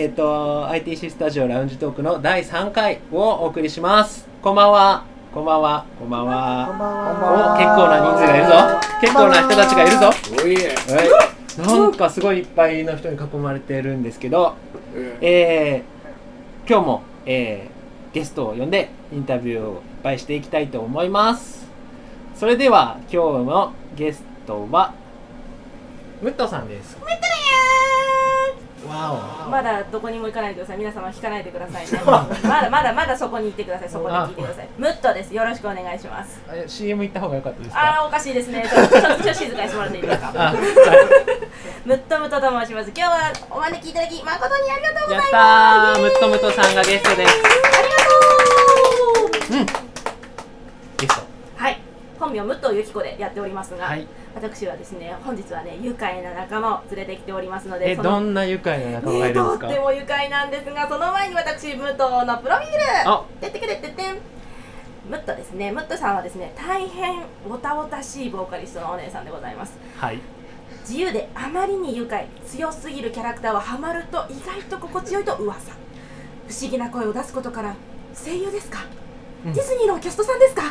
えっ、と ITC スタジオラウンジトークの第3回をお送りします。こんばんは。こんばんは。こんばんは。こんばんおは結構な人数がいるぞ。結構な人たちがいるぞ。おい。なんかすごいいっぱいの人に囲まれてるんですけどえー、今日も、えー、ゲストを呼んでインタビューをいっぱいしていきたいと思います。それでは今日のゲストはムットさんです。ムットわまだどこにも行かないでください。皆様引かないでくださいね。まだまだまだそこに行ってください。そこで聞いてください。ムットです。よろしくお願いします。CM 行った方が良かったですか？あーおかしいですね。ちょっと静かにしてもらっていいですか。あ ムットムトと申します。今日はお招きいただき誠にありがとうございます。やったー。ムットムトさんがゲストです。ありがとう。うん。ゲスト。はい。本名武藤由紀子でやっておりますが、はい私はですね本日はね愉快な仲間を連れてきておりますのでえどんな愉快な仲間がいるんですか、ねとっても愉快なんですがその前に私ムットのプロフィール。あ。てってけててん。ムットですね。ムットさんはですね大変おたおたしいボーカリストのお姉さんでございます。はい。自由であまりに愉快強すぎるキャラクターはハマると意外と心地よいと噂。不思議な声を出すことから声優ですか、うん。ディズニーのキャストさんですか？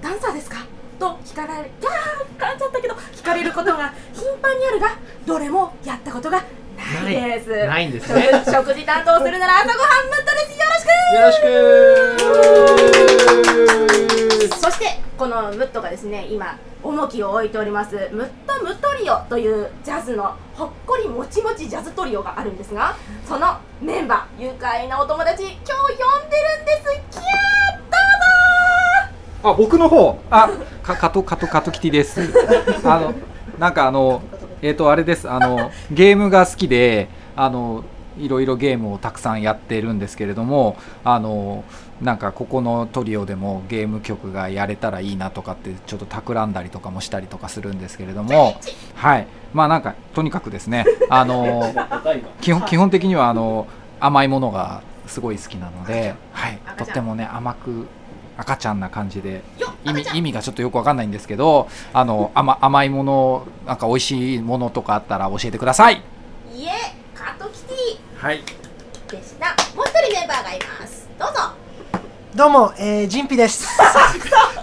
ダンサーですか？と聞かれるいやー噛んじゃったけど聞かれることが頻繁にあるがどれもやったことがないです。ないんですね。食食事担当するなら朝ごはんムットです。よろしく。よろしく。そしてこのムットがですね今重きを置いておりますムットムトリオというジャズのほっこりもちもちジャズトリオがあるんですがそのメンバー愉快なお友達今日呼んでるんです。キャーどあ僕の方。あかカトカトカトキティです。あのなんかあのえっ、とあれです。あのゲームが好きであのいろいろゲームをたくさんやってるんですけれどもあのなんかここのトリオでもゲーム曲がやれたらいいなとかってちょっと企んだりとかもしたりとかするんですけれどもはい。まあなんかとにかくですね。あの基本基本的にはあの甘いものがすごい好きなので、はい、とってもね甘く赤ちゃんな感じで。よ意味意味がちょっとよくわかんないんですけどあの甘甘いものなんか美味しいものとかあったら教えてください。いえカトキテはい。ィでした。もう一人メンバーがいます。どうぞ。どうも、えー、ジンピです。す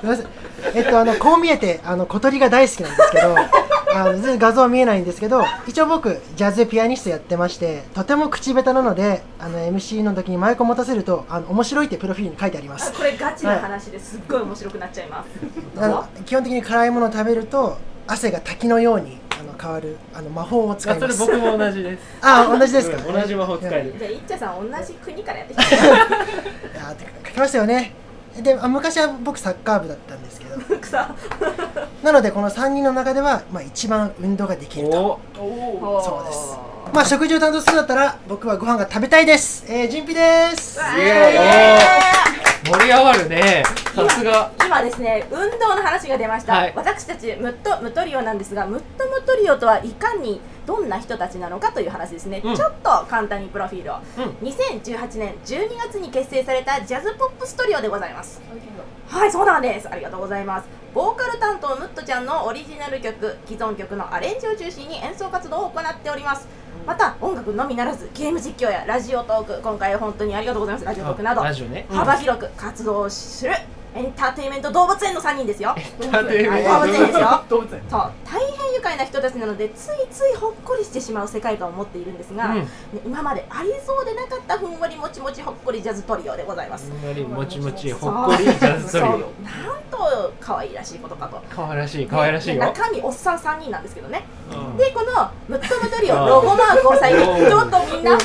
みません。えっと、あの、こう見えて、あの、小鳥が大好きなんですけど、あの、全然画像は見えないんですけど、一応僕、ジャズピアニストやってまして、とても口下手なので、あの、MC の時にマイクを持たせると、あの、面白いってプロフィールに書いてあります。これガチな話です。っごい面白くなっちゃいます。どあうぞの基本的に辛いものを食べると、汗が滝のように、あの、変わる、あの、魔法を使います。それ僕も同じです。あ、同じですか、う ん同じ魔法使えるじゃあいっちゃさん同じ国からやってきたいやー書きましたよね。であ昔は僕サッカー部だったんですけど。草なのでこの3人の中では、まあ、一番運動ができると。お。そうですまあ食事を担当するんだったら僕はご飯が食べたいです。えー、ジンピです。イエーイ。盛り上がるね。さすが。今ですね運動の話が出ました、はい。私たちムットムトリオなんですがムットムトリオとはいかにどんな人たちなのかという話ですね、うん。ちょっと簡単にプロフィールを、うん。2018年12月に結成されたジャズポップストリオでございます。はいそうなんです。ありがとうございます。ボーカル担当ムットちゃんのオリジナル曲既存曲のアレンジを中心に演奏活動を行っておりますまた音楽のみならずゲーム実況やラジオトーク今回本当にありがとうございます。ラジオトークなど幅広く活動をするエンターテインメント動物園の3人ですよ。動物園ですよ。動物園。そう。大変愉快な人たちなのでついついほっこりしてしまう世界観を持っているんですが、うん。ね今までありそうでなかったふんわりもちもちほっこりジャズトリオでございます。ふんわりもちもちほっこりジャズトリオ。なんと可愛らしいことかと。可愛らしい可愛らしいよ。で中身おっさん3人なんですけどね。うんでこのムットムトリオロゴマークを最近おーちょっとみんな。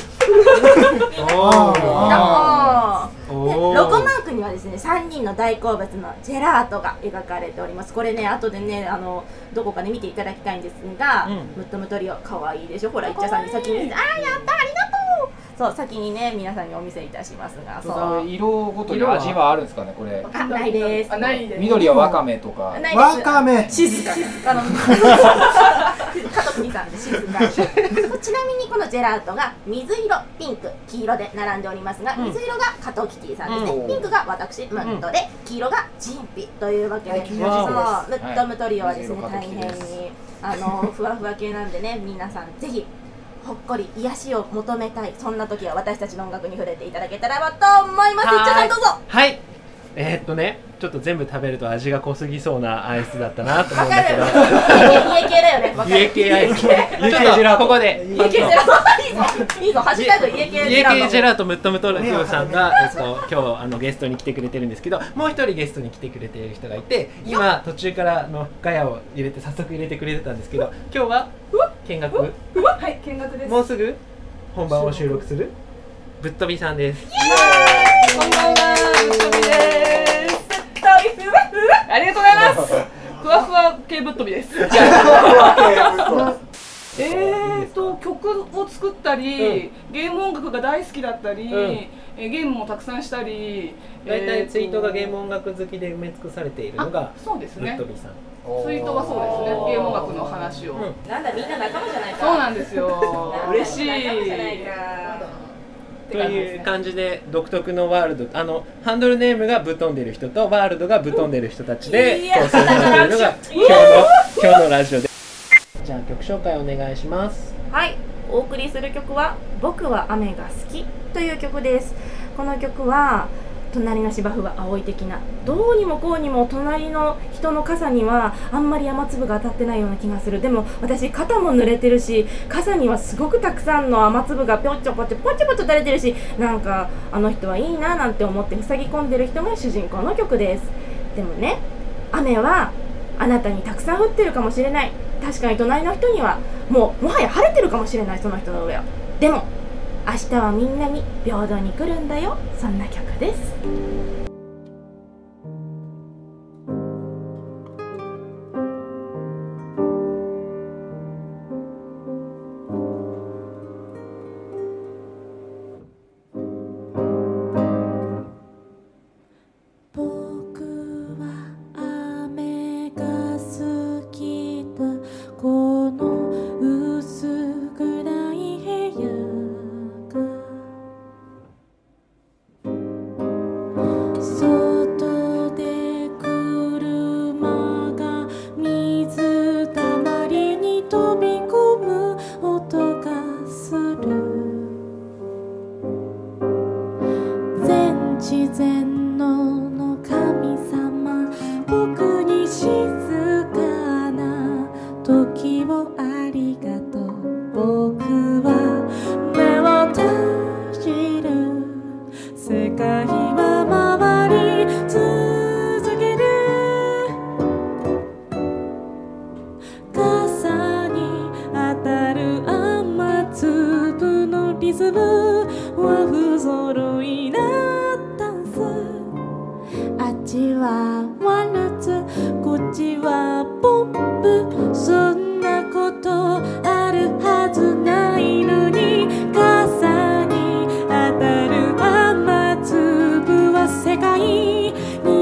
ロゴマークにはですね3人の大好物のジェラートが描かれております。これね後でねあのどこかで見ていただきたいんですが、うん。ムットムトリオ可愛いでしょ？ほらいっちゃさんに先に。あーやったありがとう。そう先にね皆さんにお見せいたしますがそう。色ごとに味はあるんですかねこれ。あないです。あないです。緑はわかめとか。わかめ。静かあの んで静かちなみにこのジェラートが水色ピンク黄色で並んでおりますが、うん。水色が加藤キティさんですね、うん。ピンクが私ムットで、黄色がジンピというわけで、はいそうわムットムトリオはですね、はい大変にあの ふわふわ系なんでね皆さんぜひほっこり癒しを求めたい。そんな時は私たちの音楽に触れていただけたらばと思います。い。っちゃさんどうぞ。はいえー、っとねちょっと全部食べると味が濃すぎそうなアイスだったなと思うんだけど。家系だよね家系アイス。ちょっとここで家系ジェラートいいぞいいぞハッシュタグ家系ジ家ェラート系ジェラートムットムトルフさんが、えっと、今日あのゲス。トに来てくれてるんですけどもう一人ゲス。トに来てくれている人がいて今途中からのガヤを入れて早速入れてくれてたんですけど今日は見学はい、見学です。もうすぐ本番を収録するぶっ飛びさんですこんばんは、ぶっ飛びです。ありがとうございます。ふわふわ系ぶっ飛びです。えーと曲を作ったり、ゲーム音楽が大好きだったり、うんえーゲームもたくさんしたり、大体ツイートがゲーム音音楽好きで埋め尽くされているのがそうですねぶっ飛。びさん、ツイートはそうですね。ゲーム音楽の話を。うんなんだみんな仲間じゃないかそうなんですよ。嬉しい。という感じで独特のワールドあのハンドルネームがぶっ飛んでる人とワールドがぶっ飛んでる人たちで構成されているのが今日の今日のラジオで。じゃあ曲紹介お願いします。はい。お送りする曲は「僕は雨が好き」という曲です。この曲は隣の芝生は青い的な。どうにもこうにも隣の人の傘にはあんまり雨粒が当たってないような気がする。でも私肩も濡れてるし傘にはすごくたくさんの雨粒がぴょっちょぽちょぽちょぽちょ垂れてるしなんかあの人はいいななんて思って塞ぎ込んでる人が主人公の曲です。でもね雨はあなたにたくさん降ってるかもしれない確かに隣の人にはもうもはや晴れてるかもしれないその人の上はでも明日はみんなに平等に来るんだよ。そんな曲です。界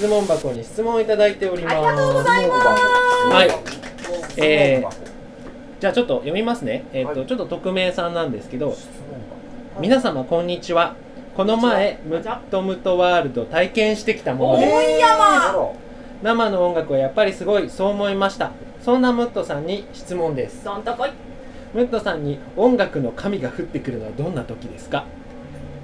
質問箱に質問をいただいております。ありがとうございます。はい。えー、じゃあちょっと読みますね。えっ、とちょっと匿名さんなんですけど皆様こんにちは。この前ムットムトワールド体験してきたものです。生の音楽はやっぱりすごいそう思いました。そんなムットさんに質問です。どんとこい。ムットさんに音楽の神が降ってくるのはどんな時ですか？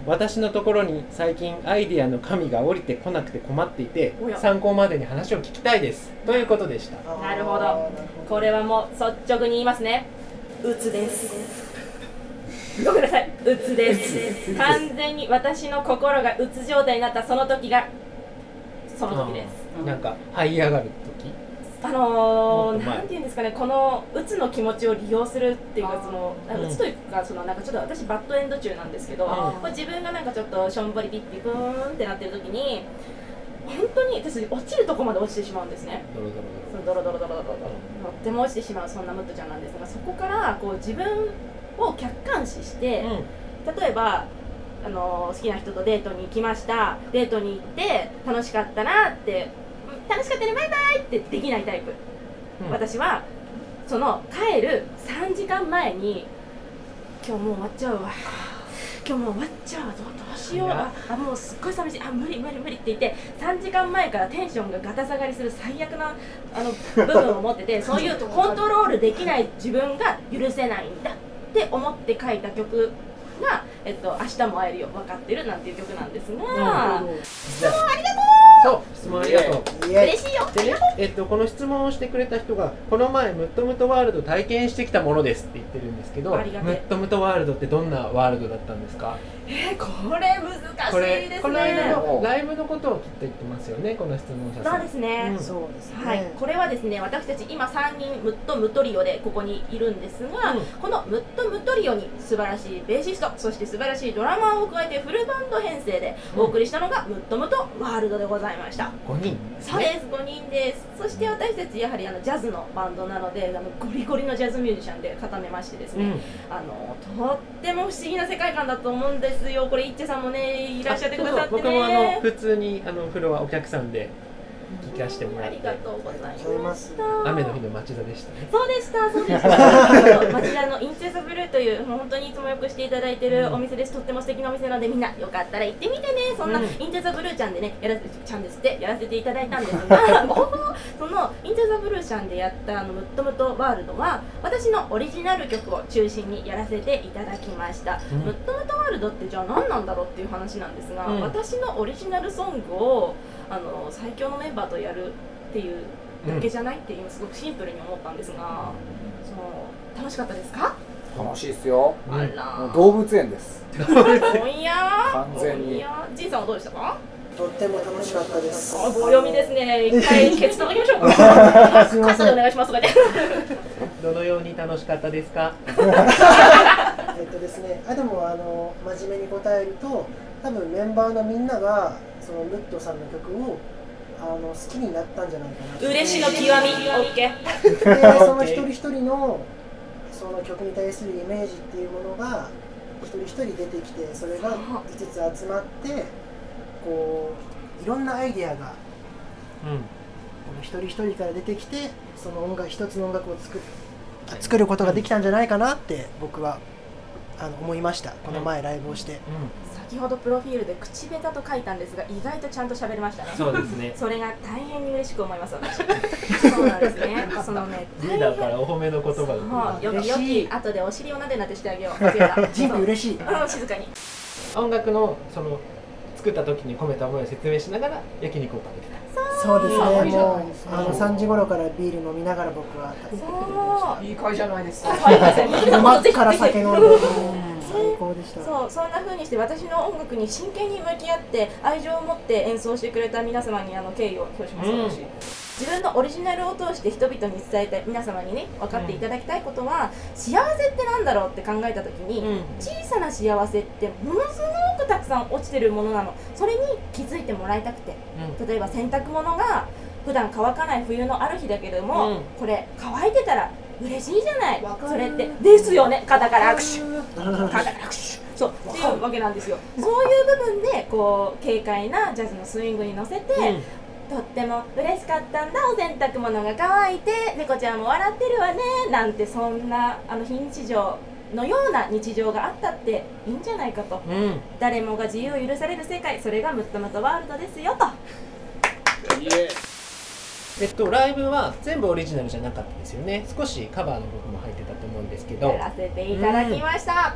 私のところに最近アイディアの神が降りてこなくて困っていて参考までに話を聞きたいです。ということでした。なるほど。これはもう率直に言いますね。うつです。ごめんなさい。うつです。完全に私の心がうつ状態になったその時がその時です。なんか這い上がる時あのー、なんていうんですかねこのうつの気持ちを利用するっていうかそのうんうつというかそのなんかちょっと私バッドエンド中なんですけどうん。これ自分がなんかちょっとしょんぼりピッてグーンってなってる時に本当に私落ちるとこまで落ちてしまうんですね。ドロドロそのドロドロドロドロドロ。とっても落ちてしまうそんなムットちゃんなんです。がそこからこう自分を客観視して、例えばあの好きな人とデートに行きました。デートに行って楽しかったなってうん楽しかったねバイバイってできないタイプ、うん。私はその帰る3時間前に今日もう終わっちゃうわ。今日もう終わっちゃうわどうしよう。ああもうすっごい寂しい。あ無理無理無理って言って3時間前からテンションがガタ下がりする最悪なあの部分を持ってて そういうコントロールできない自分が許せないんだって思って書いた曲が「えっと、明日も会えるよ分かってる」なんていう曲なんですが、質問ありがとうそう。質問ありがとう。嬉しいよ。でね、えっと、この質問をしてくれた人がこの前ムットムトワールド体験してきたものですって言ってるんですけどムットムトワールドってどんなワールドだったんですか？えーこれ難しこいですれこの間ねのライブのことをきっと言ってますよねこの質問者さん。そうですね、うん。そうですね、はい、これはですね私たち今3人ムットムトリオでここにいるんですが、うん。このムットムトリオに素晴らしいベーシストそして素晴らしいドラマーを加えてフルバンド編成でお送りしたのが、ムットムトワールドでございました。5人。そうです。5人です。そして私たちやはりあのジャズのバンドなのであのゴリゴリのジャズミュージシャンで固めましてですね、うん。あのとっても不思議な世界観だと思うんですよ。これいっちゃさんもねいらっしゃってくださってね。僕もあの普通にあのフロアお客さんで。聞かせてもらってありがとうございまますした雨の日の町田でしたねそうでした、そうでした。町田のインテザブルーという、もう本当にいつもよくしていただいてるお店です。とっても素敵なお店なので、みんなよかったら行ってみてね。そんなうんインテザブルーちゃんでね、やらせちゃんですってやらせていただいたんですが、そのインテザブルーちゃんでやったあのムットムトワールドは、私のオリジナル曲を中心にやらせていただきました。うんムットムトワールドってじゃあ何なんだろうっていう話なんですが、うん私のオリジナルソングをあの最強のメンバーとやるっていうだけじゃないっていうすごくシンプルに思ったんですが、そう楽しかったですか？楽しいですようんあら。動物園ですおんや完全にじいさんはどうでしたか？とっても楽しかったですあ、棒読みですね。一回ケツ叩きましょうか。カすいませんットでお願いします。どのように楽しかったですか？えっとですね、あでもあの真面目に答えると多分メンバーのみんながそのムットさんの曲をあの好きになったんじゃないかな。嬉しの極み。オッケー。でその一人一人のその曲に対するイメージっていうものが一人一人出てきてそれが5つ集まってこういろんなアイデアがうん。この一人一人から出てきてその音楽一つの音楽を作っ作ることができたんじゃないかなって僕はあの思いました。この前ライブをして、先ほどプロフィールで口下手と書いたんですが、意外とちゃんと喋れましたね。そうですねそれが大変に嬉しく思います私。そうなんですね。そのね、リーダーからお褒めの言葉もがうよきよ嬉しいき後でお尻をなでなでしてあげよう。ジンプ嬉しいうん静かに。音楽のその作った時に込めた思いを説明しながら焼肉を食べてたそうですあねもいいじゃないうですかあの3時頃からビール飲みながら僕は食べてそう。いい会じゃないですか。はいはいはい。昼間から酒飲んで そうそんな風にして私の音楽に真剣に向き合って愛情を持って演奏してくれた皆様にあの敬意を表します、うん。私。自分のオリジナルを通して人々に伝えたい皆様にね分かっていただきたいことは、幸せってなんだろうって考えた時に、うん。小さな幸せってものすごくたくさん落ちてるものなの。それに気づいてもらいたくて。例えば洗濯物が普段乾かない冬のある日だけれども、うん。これ乾いてたら嬉しいじゃない。それって。ですよね。肩から握手。肩から握手。そう。っていうわけなんですよ。そういう部分でこう軽快なジャズのスイングに乗せて、うん。とっても嬉しかったんだ。お洗濯物が乾いて猫ちゃんも笑ってるわね。なんてそんなあの非日常のような日常があったっていいんじゃないかと、うん、誰もが自由を許される世界。それがムッドムトワールドですよと。えっと、ライブは全部オリジナルじゃなかったですよね。少しカバーの僕も入ってたと思うんですけど。やらせていただきました、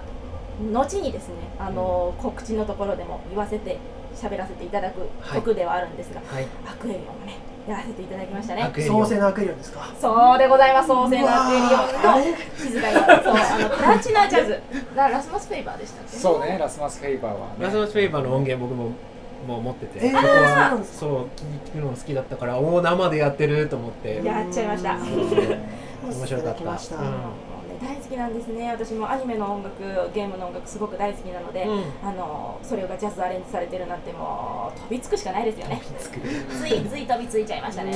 うん、後にですねあの、うん、告知のところでも言わせて喋らせていただく曲ではあるんですが、はい、アクエリオンもねやらせていただきましたね。創世のアクエリオンですか？そうでございます。創世のアクエリオンと静かにそうあのプラチナジャズ。ララスマス・フェイバーでしたっけ？そうねラスマス・フェイバーは、ね、ラスマス・フェイバーの音源僕もも持ってて、えー、そこはそう聞くの好きだったからおお生でやってると思って。やっちゃいました、面白かった。大好きなんですね。私もアニメの音楽ゲームの音楽すごく大好きなので、うん、あのそれがジャズアレンジされてるなんてもう飛びつくしかないですよね。ついつい飛びついちゃいましたね、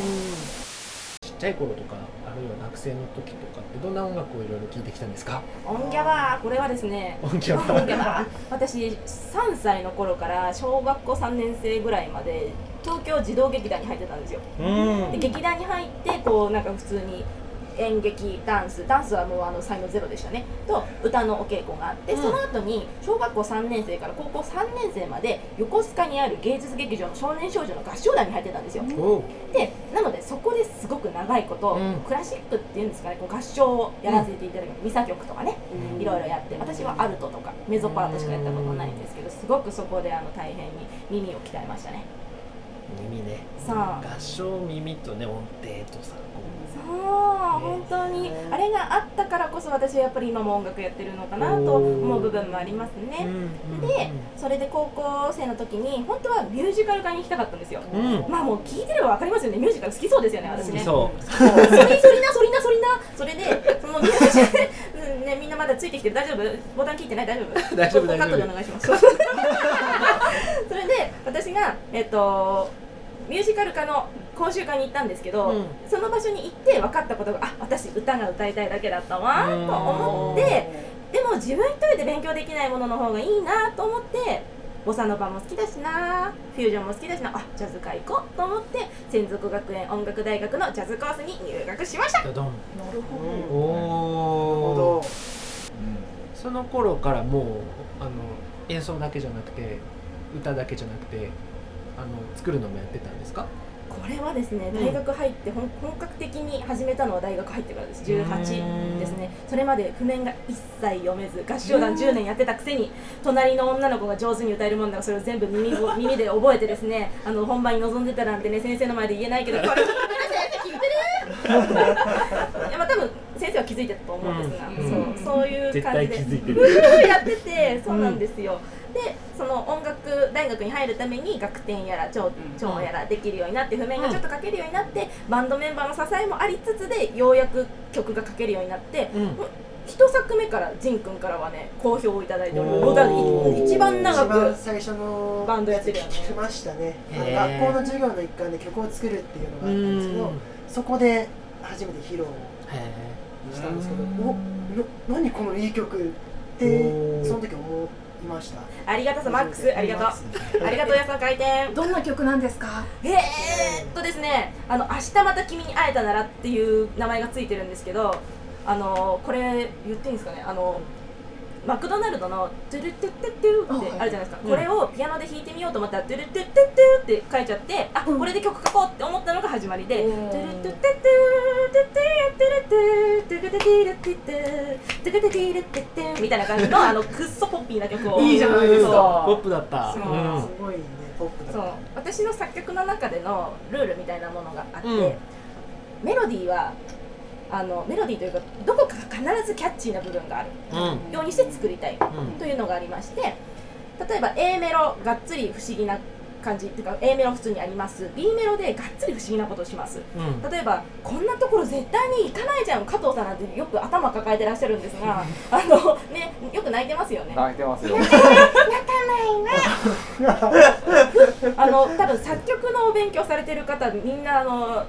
ちっちゃい頃とかあるいは学生の時とかってどんな音楽をいろいろ聴いてきたんですか？音ギャバーこれはですね音ギャバー。私3歳の頃から小学校3年生ぐらいまで東京児童劇団に入ってたんですよ、うん、で劇団に入ってこうなんか普通に演劇ダンスダンスはもうあの才能ゼロでしたね。と歌のお稽古があって、うん、その後に小学校3年生から高校3年生まで横須賀にある芸術劇場の少年少女の合唱団に入ってたんですよ、うん、でなのでそこですごく長いこと、うん、クラシックっていうんですかねこう合唱をやらせていただく、ミサ曲とかね、いろいろやって私はアルトとかメゾパートしかやったことないんですけどすごくそこであの大変に耳を鍛えましたね。耳ね。さあ。合唱耳とね音程とさ。本当に。あれがあったからこそ私はやっぱり今も音楽やってるのかなと思う部分もありますね、でそれで高校生の時に本当はミュージカル科に行きたかったんですよ、うん、まあもう聞いてれば分かりますよね。ミュージカル好きそうですよね私ね。そう。そりそりなそりなそりな。それでそのミュージカル ね、みんなまだついてきてる。大丈夫？ボタン切ってない？大丈夫？大丈夫大丈夫。カットでお願いします。それで私がえっとミュージカル科の講習会に行ったんですけど、うん、その場所に行って分かったことがあ私歌が歌いたいだけだったわと思ってでも自分一人で勉強できないものの方がいいなと思ってボサノバも好きだしなフュージョンも好きだしなあジャズ科行こうと思って専属学園音楽大学のジャズコースに入学しました。なるほど、その頃からもうあの演奏だけじゃなくて歌だけじゃなくてあの作るのもやってたんですか？これはですね大学入って本格的に始めたのは大学入ってからです。18ですね。それまで譜面が一切読めず合唱団10年やってたくせに隣の女の子が上手に歌えるもんだからそれを全部耳 耳で覚えてですねあの本番に臨んでたなんてね先生の前で言えないけどこれ 先生聞いてる？い やまあ多分先生は気づいてたと思うんですが、うん、そうそういう感じで。やっててそうなんですよ。うんでその音楽大学に入るために楽天やら長長やらできるようになって譜面がちょっと書けるようになって、バンドメンバーの支えもありつつでようやく曲が書けるようになって、うん、1作目から仁君からはね好評をいただいております。一番長く最初のバンドやってるよね聞きましたね。学校の授業の一環で曲を作るっていうのがあったんですけどそこで初めて披露したんですけどおな何このいい曲ってその時思って。いました。ありがとうマックス。ありがとう。ありがとう屋さん開店どんな曲なんですか？えー、っとですねあの明日また君に会えたならっていう名前がついてるんですけどあのこれ言っていいんですかね？あの、うんマクドナルドの「トゥルトゥトゥトゥ」ってあるじゃないですか、これをピアノで弾いてみようと思ったら「トゥルトゥトゥトゥ」って書いちゃってあこれで曲書こうって思ったのが始まりで「トゥルトゥトゥトゥトゥトゥトゥトゥトゥトゥトゥトゥトゥトゥトゥトゥトゥトゥ」みたいな感じのあのクッソポッピーな曲をいいじゃないですかポップだったすごいねポップそう私の作曲の中でのルールみたいなものがあって、メロディーはあのメロディーというかどこか必ずキャッチーな部分がある。うん。ようにして作りたいうん。というのがありまして例えば A メロがっつり不思議な感じっていうか A メロ普通にあります。B メロでがっつり不思議なことをします。うん。例えばこんなところ絶対に行かないじゃん加藤さんなんてよく頭抱えてらっしゃるんですがあのねよく泣いてますよね。泣いてますよ。あの多分作曲のお勉強されてる方みんなあのああ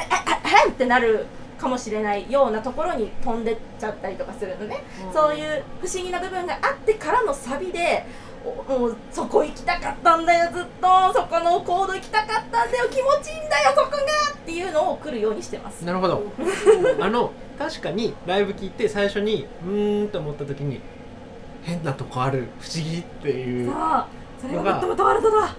ああってなるかもしれないようなところに飛んでっちゃったりとかするのね、そういう不思議な部分があってからのサビでおもうそこ行きたかったんだよずっと。そこのコード行きたかったんだよ気持ちいいんだよそこがっていうのを来るようにしてます。なるほど。あの確かにライブ聞いて最初にうーんと思った時に変なとこある不思議っていうさあそれがもっともっとワールドだ。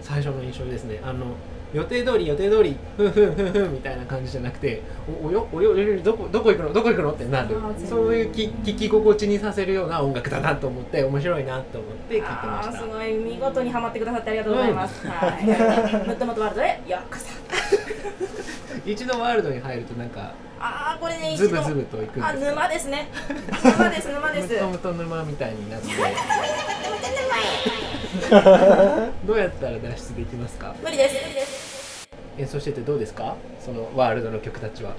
最初の印象ですね。あの予定通り予定通りふんふんふんふんみたいな感じじゃなくておおよおよどこどこ行くの？どこ行くの？ってなる。そういうき聞き心地にさせるような音楽だなと思って面白いなと思って聞いてました。すごい見事にハマってくださってありがとうございます、はい。もっともっとワールドへようこそ。一度ワールドに入るとなんかああこれねズブズブと行くあ沼ですね。沼です沼です。ムトムト沼みたいになって どうやったら脱出できますか？無理です。無理です演奏しててどうですか？そのワールドの曲たちは。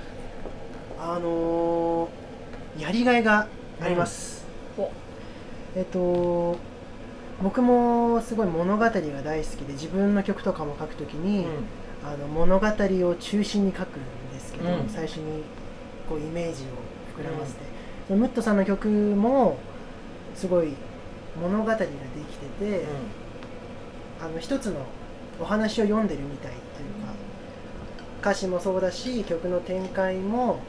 あのーやりがいがあります、ほえっと僕もすごい物語が大好きで自分の曲とかも書くときに、あの物語を中心に書くんですけど、うん。最初にこうイメージを膨らませて、そのムットさんの曲もすごい物語ができてて、あの一つのお話を読んでるみたいというか歌詞もそうだし曲の展開も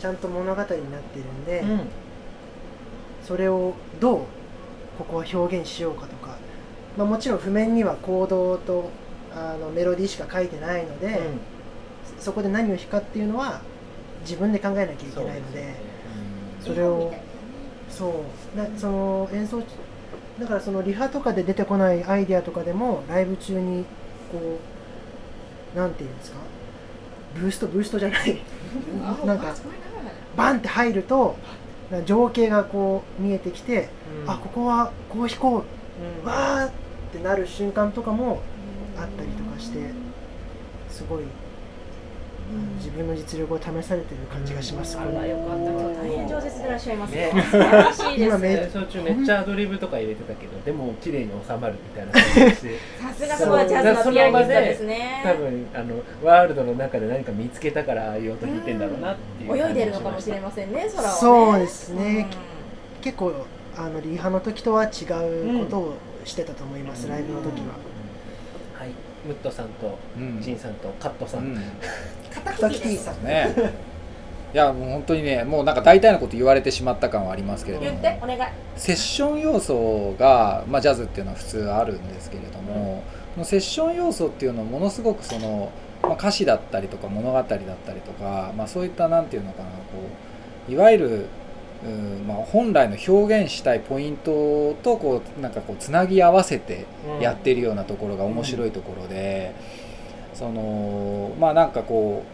ちゃんと物語になってるんで、うん。それをどうここは表現しようかとか、まあ、もちろん譜面にはコードとあのメロディーしか書いてないので、そこで何を弾くかっていうのは自分で考えなきゃいけないのでそれをそう。なその演奏だからそのリハとかで出てこないアイデアとかでもライブ中にこうなんていうんですか？ブーストブーストじゃない。なんかバンって入ると情景がこう見えてきて、うん。あここはこう弾こう。ん。うわーってなる瞬間とかもあったりとかしてすごい、うん自分の実力を試されてる感じがします、あこのらよかった。今日大変上手でいらっしゃいます。よ、ね。素晴らしいです。今め演奏中めっちゃアドリブとか入れてたけどでも綺麗に収まるみたいな感じがして。さすがすごいジャズのピアニストですね。多分あのワールドの中で何か見つけたからああいう音弾いてんだろうなっていう泳いでるのかもしれませんね空はね。そうですね。う結構あのリハの時とは違うことをしてたと思います、ライブの時は、はいムットさんとうん。ジンさんとカットさん、さん。ねいやもう本当にねもうなんか大体のこと言われてしまった感はありますけれども。言ってお願い。セッション要素が、まあ、ジャズっていうのは普通あるんですけれども、このセッション要素っていうのはものすごくその、まあ、歌詞だったりとか物語だったりとか、まあ、そういったなんていうのかなこういわゆるうんまあ、本来の表現したいポイントとこうなんかこうつなぎ合わせてやってるようなところが面白いところで、そのまあなんかこ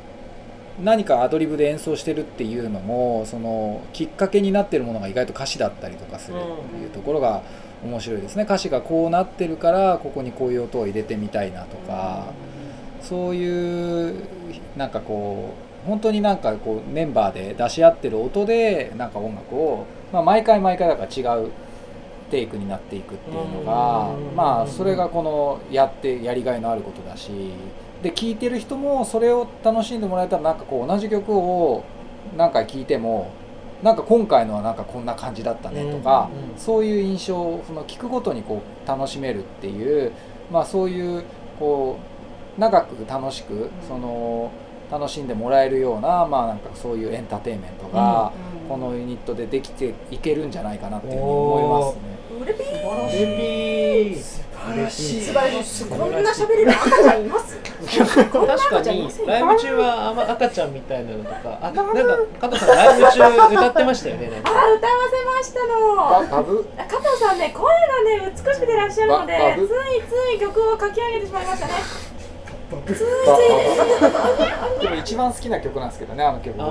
う何かアドリブで演奏してるっていうのもそのきっかけになってるものが意外と歌詞だったりとかするっていうところが面白いですね。歌詞がこうなってるからここにこういう音を入れてみたいなとかそういうなんかこう本当になんかこうメンバーで出し合ってる音でなんか音楽を、まあ、毎回毎回だから違うテイクになっていくっていうのがうん。まあそれがこのやってやりがいのあることだしで聴いてる人もそれを楽しんでもらえたらなんかこう同じ曲を何回聴いてもなんか今回のはなんかこんな感じだったねとか、そういう印象をその聞くごとにこう楽しめるっていう、まあ、そういうこう長く楽しくその楽しんでもらえるような,、まあ、なんかそういうエンターテインメントがうんこのユニットでできていけるんじゃないかなっていうふうに思いますね。素晴らしい。素晴らしい。こんな喋れる赤ちゃんいます？確かにライブ中はあま赤ちゃんみたいなのとかあなんか加藤さんライブ中歌ってましたよねなんか。あー歌わせましたの。加藤さんね声がね美しくていらっしゃるのでついつい曲を書き上げてしまいましたねついついでも一番好きな曲なんですけどねあの曲。僕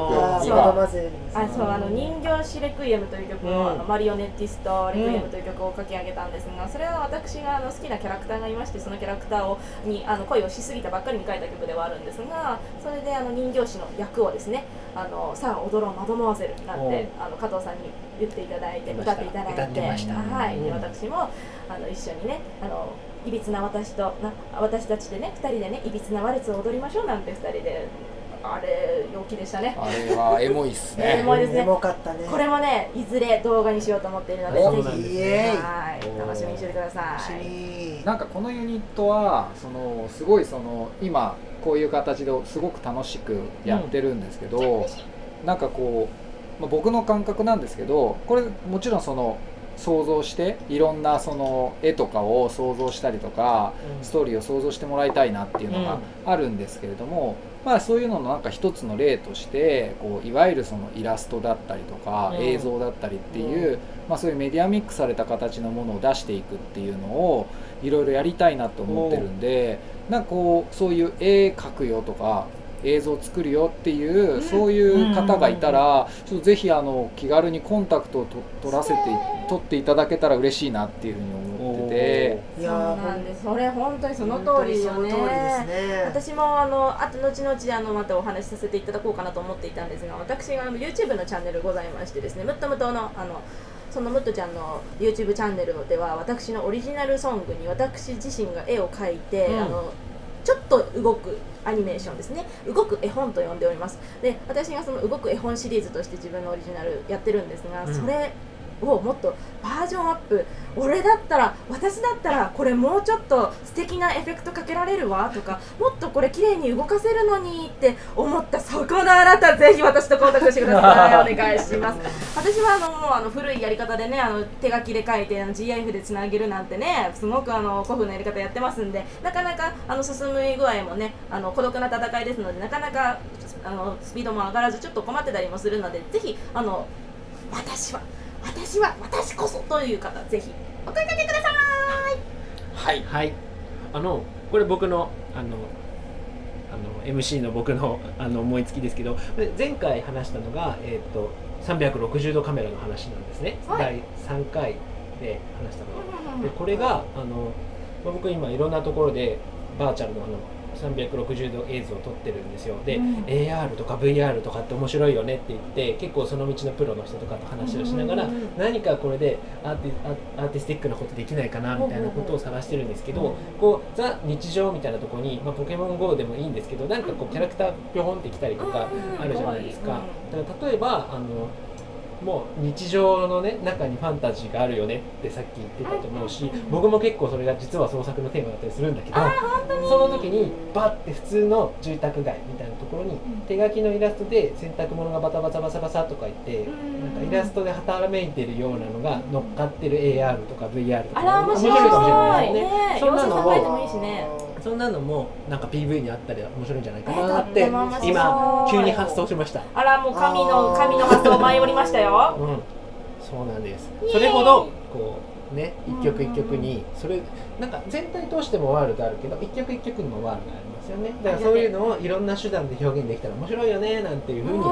あそうあの人形師レクイエムという曲を、うん。あのマリオネッティストレクイエムという曲を書き上げたんですが、それは私があの好きなキャラクターがいましてそのキャラクターをにあの恋をしすぎたばっかりに書いた曲ではあるんですがそれであの人形師の役をですねあのさあ踊ろうマドモアゼルなんてあの加藤さんに言っていただいて歌っていただいて歌ってました。はい、でうん私もあの一緒にねあのいびつな私とな私たちでね2人でねいびつなワルツを踊りましょうなんて2人で。あれ陽気でしたね。あれはエモいっす エねモいですね。エモかったね。これもねいずれ動画にしようと思っているのでおぜひそうなんですイエーイはい。楽しみにしててください。なんかこのユニットはそのすごいその今こういう形ですごく楽しくやってるんですけど、なんかこう、まあ、僕の感覚なんですけどこれもちろんその想像していろんなその絵とかを想像したりとかストーリーを想像してもらいたいなっていうのがあるんですけれども、まあそういうののなんか一つの例としてこういわゆるそのイラストだったりとかうん。映像だったりっていう、まあ、そういうメディアミックスされた形のものを出していくっていうのをいろいろやりたいなと思ってるんでなんかこうそういう絵描くよとか映像作るよっていう、そういう方がいたら、ちょっとぜひあの気軽にコンタクトをと取らせて取っていただけたら嬉しいなっていうふうに思ってて。そうなんですそれ本当にその通りよねね。私もあのあと後々あのまたお話しさせていただこうかなと思っていたんですが私があの YouTube のチャンネルございましてですねむっとむとのあのそのムットちゃんの YouTube チャンネルでは私のオリジナルソングに私自身が絵を描いて、うん。あのちょっと動くアニメーションですね。動く絵本と呼んでおります。で私がその動く絵本シリーズとして自分のオリジナルやってるんですが、うん。それをもっとバージョンアップ。俺だったら私だったらこれもうちょっと素敵なエフェクトかけられるわとかもっとこれ綺麗に動かせるのにって思った。そこのあなたぜひ私とコンタクトしてください。お願いします。私はあのもうあの古いやり方でねあの手書きで書いてあの GIF でつなげるなんてねすごくあの古風なやり方やってますんでなかなかあの進み具合もねあの孤独な戦いですのでなかなかあのスピードも上がらずちょっと困ってたりもするのでぜひあの私は私は私こそという方ぜひお声かけください。はい。はい。あのこれ僕のあのあの MC の僕のあの思いつきですけど前回話したのが、えー、と360度カメラの話なんですね、はい。第3回で話したのが。でこれがあの、まあ僕今いろんなところでバーチャルのあの360度映像を撮ってるんですよ。で、うん。AR とか VR とかって面白いよねって言って結構その道のプロの人とかと話をしながら、何かこれでアーティアーアーティスティックなことできないかなみたいなことを探してるんですけど、こうザ日常みたいなところに、まあ、ポケモン GO でもいいんですけどなんかこうキャラクターピョホンって来たりとかあるじゃないですか、だから例えばあのもう日常のね中にファンタジーがあるよねってさっき言ってたと思うし僕も結構それが実は創作のテーマだったりするんだけどその時にバッて普通の住宅街みたいなところに手書きのイラストで洗濯物がバタバタバサバサとか言ってなんかイラストではたらめいてるようなのが乗っかってる AR とか VR とあらか面白いかもしれないですねねそんなの妖そんなのもなんか PV にあったり面白いんじゃないかなっえて今急に発想しました。あらもう神の神の発想舞い降りましたよ。うん、そうなんです。それほどこうね一曲一曲にそれなんか全体通してもワールドあるけど一曲一曲にもワールドありますよね。だからそういうのをいろんな手段で表現できたら面白いよねなんていうふうに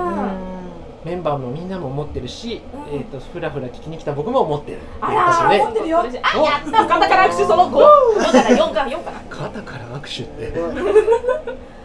メンバーもみんなも思ってるし、うん。えっ、とふらふら聞きに来た僕も思ってる。あらことで持ってるよ。あやった。肩から握手その5 5かな4か4かな。肩から握手って。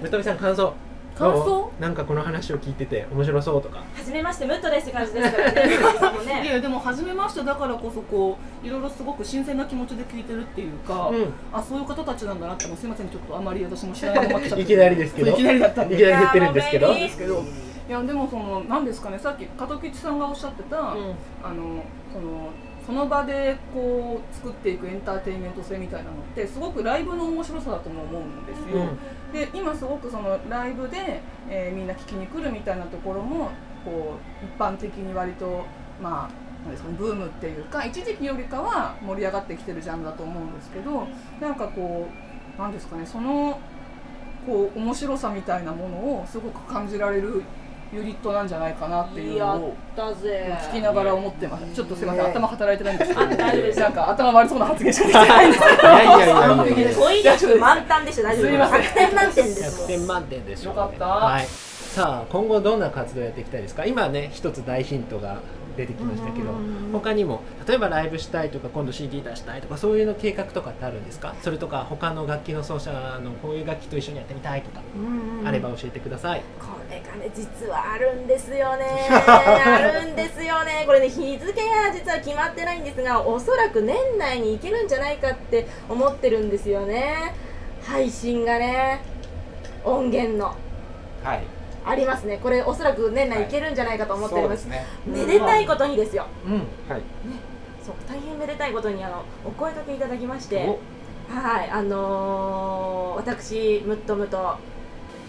むとみさん感想。感想？なんかこの話を聞いてて面白そうとか。初めましてムットですって感じですからね。さんもいねやでも初めましてだからこそこういろいろすごく新鮮な気持ちで聞いてるっていうか、うん。あそういう方たちなんだなってもうすいませんちょっとあまり私も知らないままいきなりですけど。いきなりだったんで。いきなり言ってるんですけど。ですけどいやでもその何ですかねさっき加藤吉さんがおっしゃってた、あのそのその場でこう作っていくエンターテインメント性みたいなのってすごくライブの面白さだとも思うんですよ、で今すごくそのライブで、えーみんな聞きに来るみたいなところもこう一般的に割とまあなんですかね、ブームっていうか一時期よりかは盛り上がってきてるジャンルだと思うんですけどなんかこうなんですかねそのこう面白さみたいなものをすごく感じられるユニットなんじゃないかなっていうのを聞きながら思ってます。ちょっとすみません、ね。頭働いてないんですけど。あ大丈夫です。なんか頭悪そうな発言しかできてないんですけど。いやいやいやいやいや。語彙力満タンでした大丈夫すいません。100点満点です。100点満点でしょう、よかった。はい、さあ今後どんな活動やっていきたいですか？今ね一つ大ヒントが出てきましたけど他にも例えばライブしたいとか今度 CD 出したいとかそういうの計画とかってあるんですか？それとか他の楽器の奏者のこういう楽器と一緒にやってみたいとかあれば教えてください、これがね実はあるんですよね。あるんですよね。これね日付が実は決まってないんですがおそらく年内に行けるんじゃないかって思ってるんですよね。配信がね。音源のはいありますね。これおそらく年内い。けるんじゃないかと思っております、そうですね。めでたいことにですよ。うん。はいそう大変めでたいことにあのお声かけいただきまして。お。はい。あのー、私ムットムと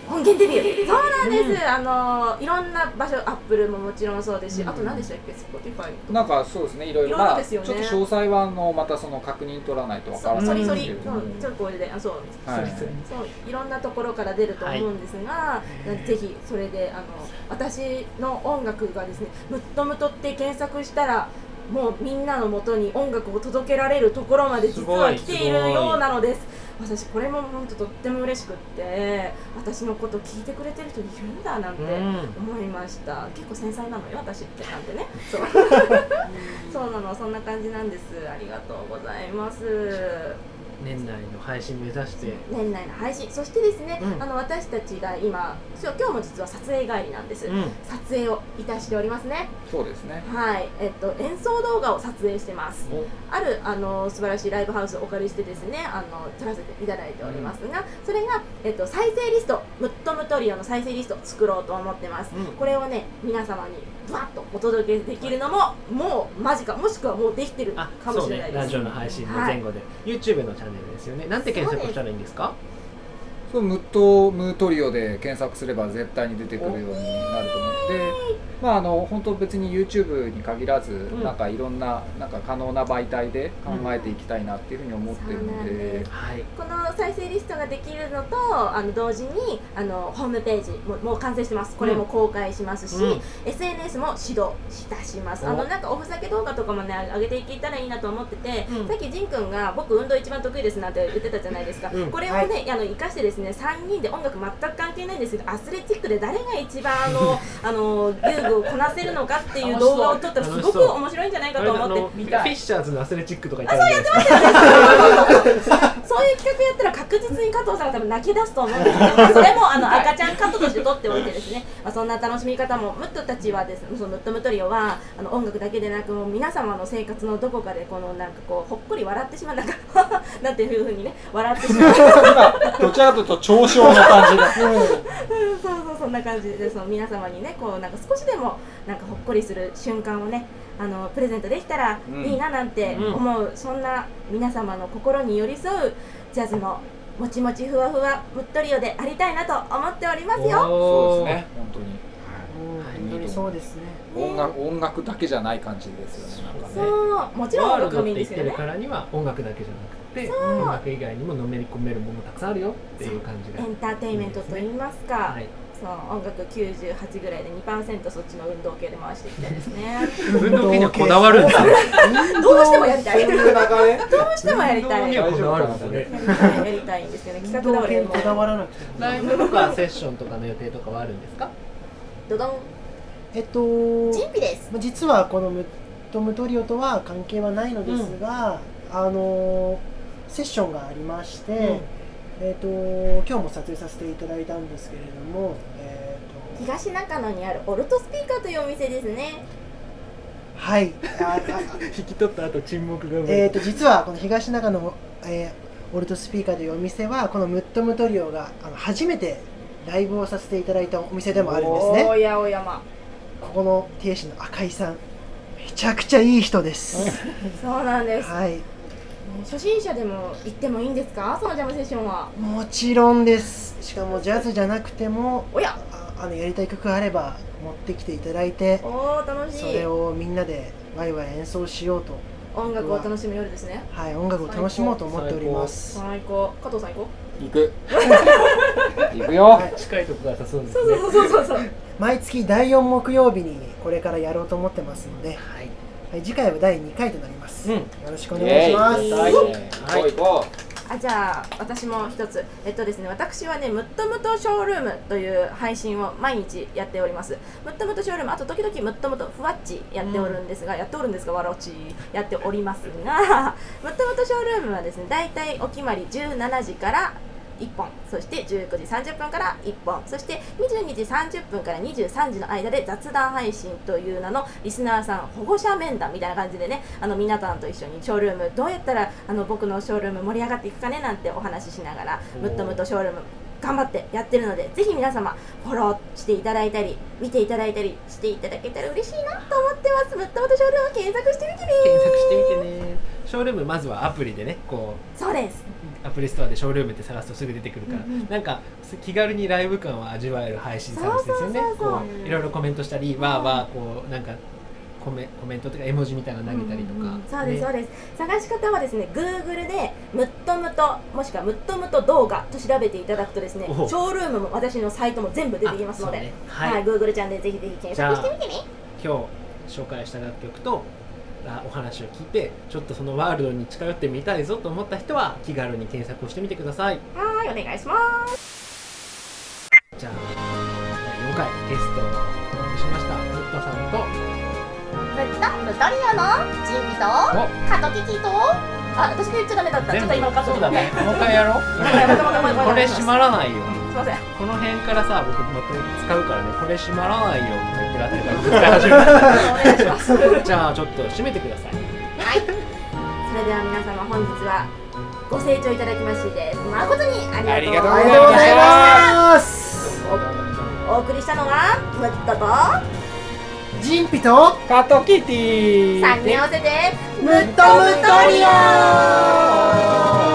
音源デビュー。そうなんです、あのー、いろんな場所アップルももちろんそうですし、うん。あと何でしたっけ？Spotify となんかそうですねいろいろ。いろいろまあですよね。ちょっと詳細はあのまたその確認取らないとわからそないんですそりそりそうけれどもちょっとこれであそう。はい。そういろんなところから出ると思うんですが、ぜひそれであの私の音楽がですね「ムットムト」って検索したらもうみんなのもとに音楽を届けられるところまで実は来ているようなのです。私これも本当とっても嬉しくって私のこと聞いてくれてる人いるんだなんてうん。思いました。結構繊細なのよ私ってなんてね。そう。そうなのそんな感じなんです。ありがとうございます年内の配信目指して。年内の配信。そしてですね、うん。あの私たちが今今日も実は撮影帰りなんです、うん。撮影をいたしておりますね。そうですね。はい。えっと演奏動画を撮影してます。お。あるあの素晴らしいライブハウスをお借りしてですねあの撮らせていただいておりますが、それが、えっと、再生リストムットムトリオの再生リストを作ろうと思ってます、うん。これをね皆様にぶわっとお届けできるのももう間近もしくはもうできてるあかもしれないです。ねラジオの配信の前後で、YouTube のチャンネルですよね。なんて検索したらいいんですか？そうムットムートリオで検索すれば絶対に出てくるようになると思ってまああの本当別に YouTube に限らず、ん。なんかいろんななんか可能な媒体で考えていきたいなっていうふうに思ってるのそうなん。ではい。この再生リストができるのとあの同時にあのホームページももう完成してます。これも公開しますし、うん。SNS も指導いたします。あのおなんかおふざけ動画とかもね上げていけたらいいなと思ってて、うん。さっき仁くんが僕運動一番得意ですなんて言ってたじゃないですか、うん。これをね、あの生かしてですね3人で音楽全く関係ないんですけどアスレチックで誰が一番あのあの遊 具をこなせるのかっていう。動画を撮ったらすごく面白いんじゃないかと思ってフ見たいィッシャーズのアスレチックとか言ったらいいんじゃないですかそういう企画やったら確実に加藤さんが多分泣き出すと思うんですけど、まあそれもあの赤ちゃんカットとして撮っておいてですね、まあ、そんな楽しみ方もムットたちはですねそのムットムトリオはあの音楽だけでなくもう皆様の生活のどこかでこのなんかこうほっこり笑ってしまうなんかなんていうふうにね笑ってしまうどちらかというと嘲笑の感じでうん。そうそうそんな感じでその皆様にねこうなんか少しでもなんかほっこりする瞬間をねあのプレゼントできたらうん。いいななんて思う、そんな皆様の心に寄り添うジャズのもちもちふわふわムットリオでありたいなと思っておりますよ。そうですね。本当に、うん本当にそうですね。音楽音楽だけじゃない感じですよねね。そうもちろん音楽ワールドってもいいんですよね。言ってる。からには音楽だけじゃなくてそう。音楽以外にものめり込めるものたくさんあるよっていう感じがエンターテインメントと言いますか、はいそう音楽98ぐらいで2%そっちの運動系で回していきたいですね。運動系にはこだわるんですねどうしてもやりたい。どうしてもやりたい。や運動にはこだわるんですねりたいやりたいんですよね。企画倒れも運動系にこだわらなくてもライブとかセッションとかの予定とかはあるんですか？ドドンえっと準備です。まあ実はこのムットムトリオとは関係はないのですが、あのセッションがありまして、んえっと今日も撮影させていただいたんですけれども、えっと東中野にあるオルトスピーカーというお店ですね。はいああ 引き取った後沈黙がえれー、と実はこの東中野、えーオルトスピーカーというお店はこのムットムトリオがあの初めてライブをさせていただいたお店でもあるんですおねやおやま。ここの亭主の赤井さんめちゃくちゃいい人です そうなんです。はい初心者でも行ってもいいんですか？そのジャムセッションは。もちろんですしかもジャズじゃなくてもおやああのやりたい曲があれば持ってきていただいておー楽しいそれ。をみんなでワイワイ演奏しようと音楽を楽しむ夜ですね。はい音楽を楽しもうと思っております最高。加藤さん行こ行く 行くよ、はい近いとこから誘うんでう。すねそうそうそうそうそう。毎月第4木曜日にこれからやろうと思ってますので、はいはい、次回は第2回となります、うん。よろしくお願いします、はい。あじゃあ私も一つ。えっとですね私はねムットムトショールームという配信を毎日やっております。ムットムトショールームあと時々ムットムトふわっちやっておるんですが、やっておるんですがわらおちやっておりますが ムットムトショールームはですねだいたいお決まり17時から1本そして19時30分から1本そして22時30分から23時の間で雑談配信という名のリスナーさん保護者面談みたいな感じでねあの皆さんと一緒にショールームどうやったらあの僕のショールーム盛り上がっていくかねなんてお話ししながらムットムットショールーム頑張ってやってるのでぜひ皆様フォローしていただいたり見ていただいたりしていただけたら嬉しいなと思ってます。ムットムトショールーム検索してみてね。検索してみてね。ショールームまずはアプリでねこそうです。うアプリストアでショールームって探すとすぐ出てくるから、うんうん。なんか気軽にライブ感を味わえる配信サービスですよねこういろいろコメントしたりわーわーこうなんかコメコメントとか絵文字みたいなの投げたりとか、そうです、ね。そうです。探し方はですね Google でムットムトもしくはムットムト動画と調べていただくとですねシおョールームも私のサイトも全部出てきますので、ねはい、はい Google チャンネルぜひぜひ検索してみてね。今日紹介した楽曲とあお話を聞いてちょっとそのワールドに近寄ってみたいぞと思った人は気軽に検索をしてみてください。はいお願いします。じゃあ第4回ゲストをお呼びしました。ムットさんとムットムトリオのジンビとカトキキとあ私が言っちゃダメだった。ちょっと今カットそうだね。もう一回やろう。これ閉まらないよすいませんこの辺からさ僕また使うからねこれ閉まらないよとか言ってるあたりから使い。始めたお願いしますじゃあちょっと閉めてください。はい。それでは皆様本日はご清聴いただきまして誠にありがとうございました。お送りしたのはムットとジンピとカトキティ。三人合わせてムットムトリオ